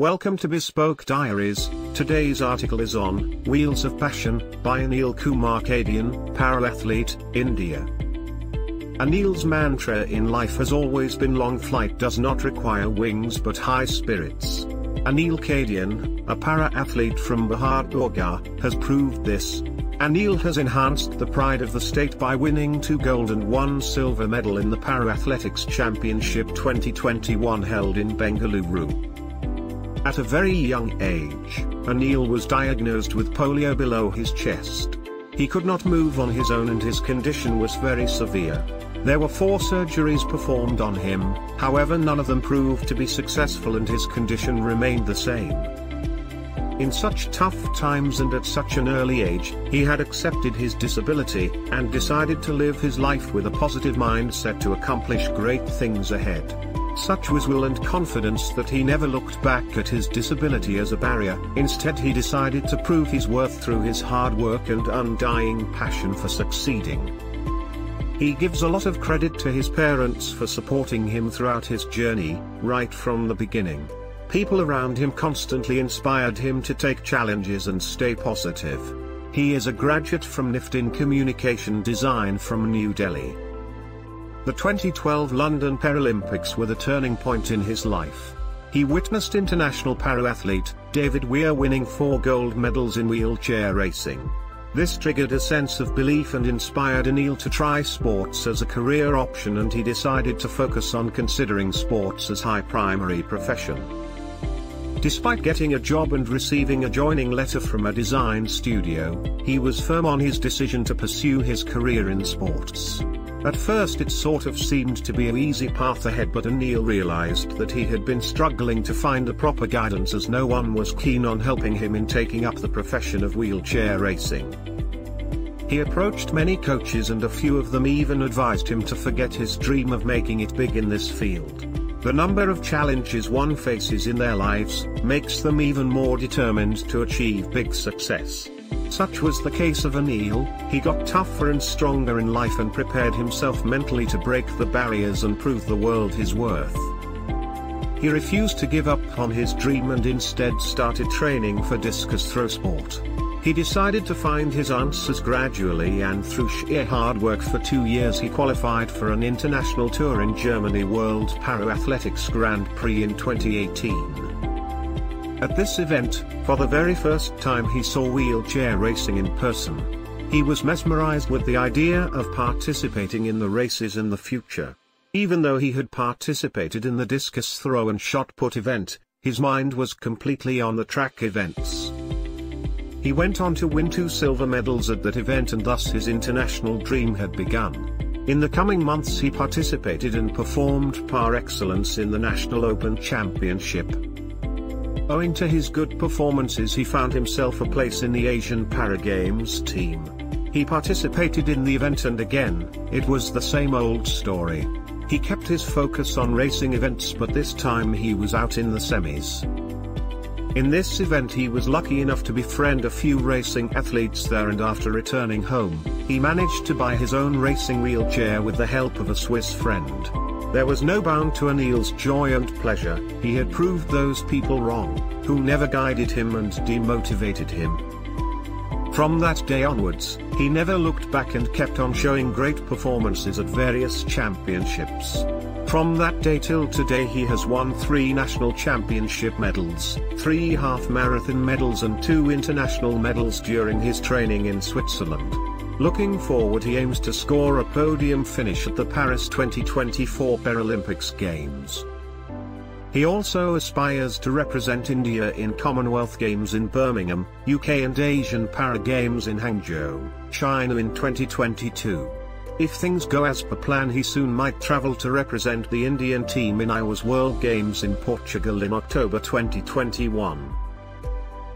Welcome to Bespoke Diaries. Today's article is on Wheels of Passion by Anil Kumar Kadian, para-athlete, India. Anil's mantra in life has always been long flight does not require wings but high spirits. Anil Kadian, a para-athlete from Bahadurgarh, has proved this. Anil has enhanced the pride of the state by winning two gold and one silver medal in the Para-Athletics Championship 2021 held in Bengaluru. At a very young age, Anil was diagnosed with polio below his chest. He could not move on his own and his condition was very severe. There were four surgeries performed on him, however none of them proved to be successful and his condition remained the same. In such tough times and at such an early age, he had accepted his disability, and decided to live his life with a positive mindset to accomplish great things ahead. Such was will and confidence that he never looked back at his disability as a barrier, instead he decided to prove his worth through his hard work and undying passion for succeeding. He gives a lot of credit to his parents for supporting him throughout his journey, right from the beginning. People around him constantly inspired him to take challenges and stay positive. He is a graduate from NIFT in Communication Design from New Delhi. The 2012 London Paralympics were the turning point in his life. He witnessed international para-athlete, David Weir winning four gold medals in wheelchair racing. This triggered a sense of belief and inspired Anil to try sports as a career option and he decided to focus on considering sports as high primary profession. Despite getting a job and receiving a joining letter from a design studio, he was firm on his decision to pursue his career in sports. At first it sort of seemed to be an easy path ahead but Anil realized that he had been struggling to find the proper guidance as no one was keen on helping him in taking up the profession of wheelchair racing. He approached many coaches and a few of them even advised him to forget his dream of making it big in this field. The number of challenges one faces in their lives, makes them even more determined to achieve big success. Such was the case of Anil, he got tougher and stronger in life and prepared himself mentally to break the barriers and prove the world his worth. He refused to give up on his dream and instead started training for discus throw sport. He decided to find his answers gradually and through sheer hard work for two years he qualified for an international tour in Germany World Para-Athletics Grand Prix in 2018. At this event, for the very first time he saw wheelchair racing in person. He was mesmerized with the idea of participating in the races in the future. Even though he had participated in the discus throw and shot put event, his mind was completely on the track events. He went on to win two silver medals at that event and thus his international dream had begun. In the coming months he participated and performed par excellence in the National Open Championship, Owing to his good performances he found himself a place in the Asian Para Games team. He participated in the event and again, it was the same old story. He kept his focus on racing events but this time he was out in the semis. In this event he was lucky enough to befriend a few racing athletes there and after returning home, he managed to buy his own racing wheelchair with the help of a Swiss friend. There was no bound to Anil's joy and pleasure, he had proved those people wrong, who never guided him and demotivated him. From that day onwards, he never looked back and kept on showing great performances at various championships. From that day till today he has won three national championship medals, three half marathon medals and two international medals during his training in Switzerland. Looking forward he aims to score a podium finish at the Paris 2024 Paralympics Games. He also aspires to represent India in Commonwealth Games in Birmingham, UK and Asian Para Games in Hangzhou, China in 2022. If things go as per plan he soon might travel to represent the Indian team in IWAS World Games in Portugal in October 2021.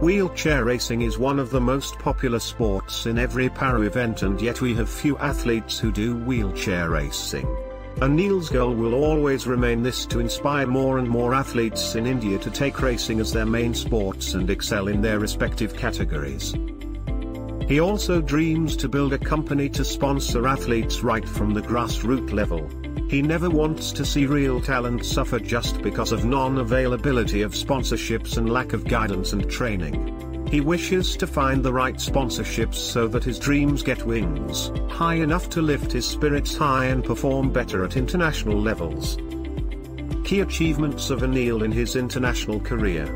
Wheelchair racing is one of the most popular sports in every para event and yet we have few athletes who do wheelchair racing. Anil's goal will always remain this to inspire more and more athletes in India to take racing as their main sports and excel in their respective categories. He also dreams to build a company to sponsor athletes right from the grassroots level. He never wants to see real talent suffer just because of non-availability of sponsorships and lack of guidance and training. He wishes to find the right sponsorships so that his dreams get wings, high enough to lift his spirits high and perform better at international levels. Key achievements of Anil in his international career.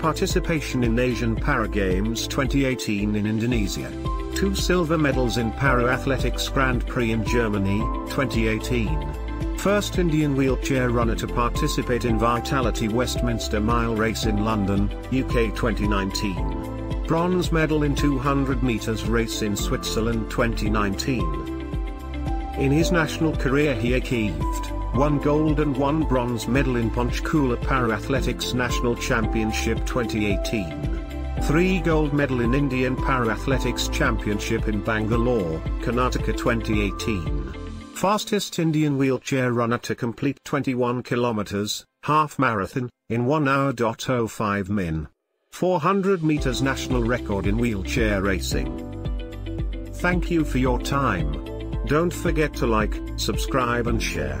Participation in Asian Para Games 2018 in Indonesia. Two silver medals in Para Athletics Grand Prix in Germany, 2018. First Indian wheelchair runner to participate in Vitality Westminster Mile Race in London, UK 2019. Bronze medal in 200 metres race in Switzerland 2019. In his national career he achieved one gold and one bronze medal in Panchkula Para-Athletics National Championship 2018. Three gold medal in Indian Para-Athletics Championship in Bangalore, Karnataka 2018. Fastest Indian wheelchair runner to complete 21 kilometers, half marathon, in 1 hour. 05 min. 400 meters national record in wheelchair racing. Thank you for your time. Don't forget to like, subscribe and share.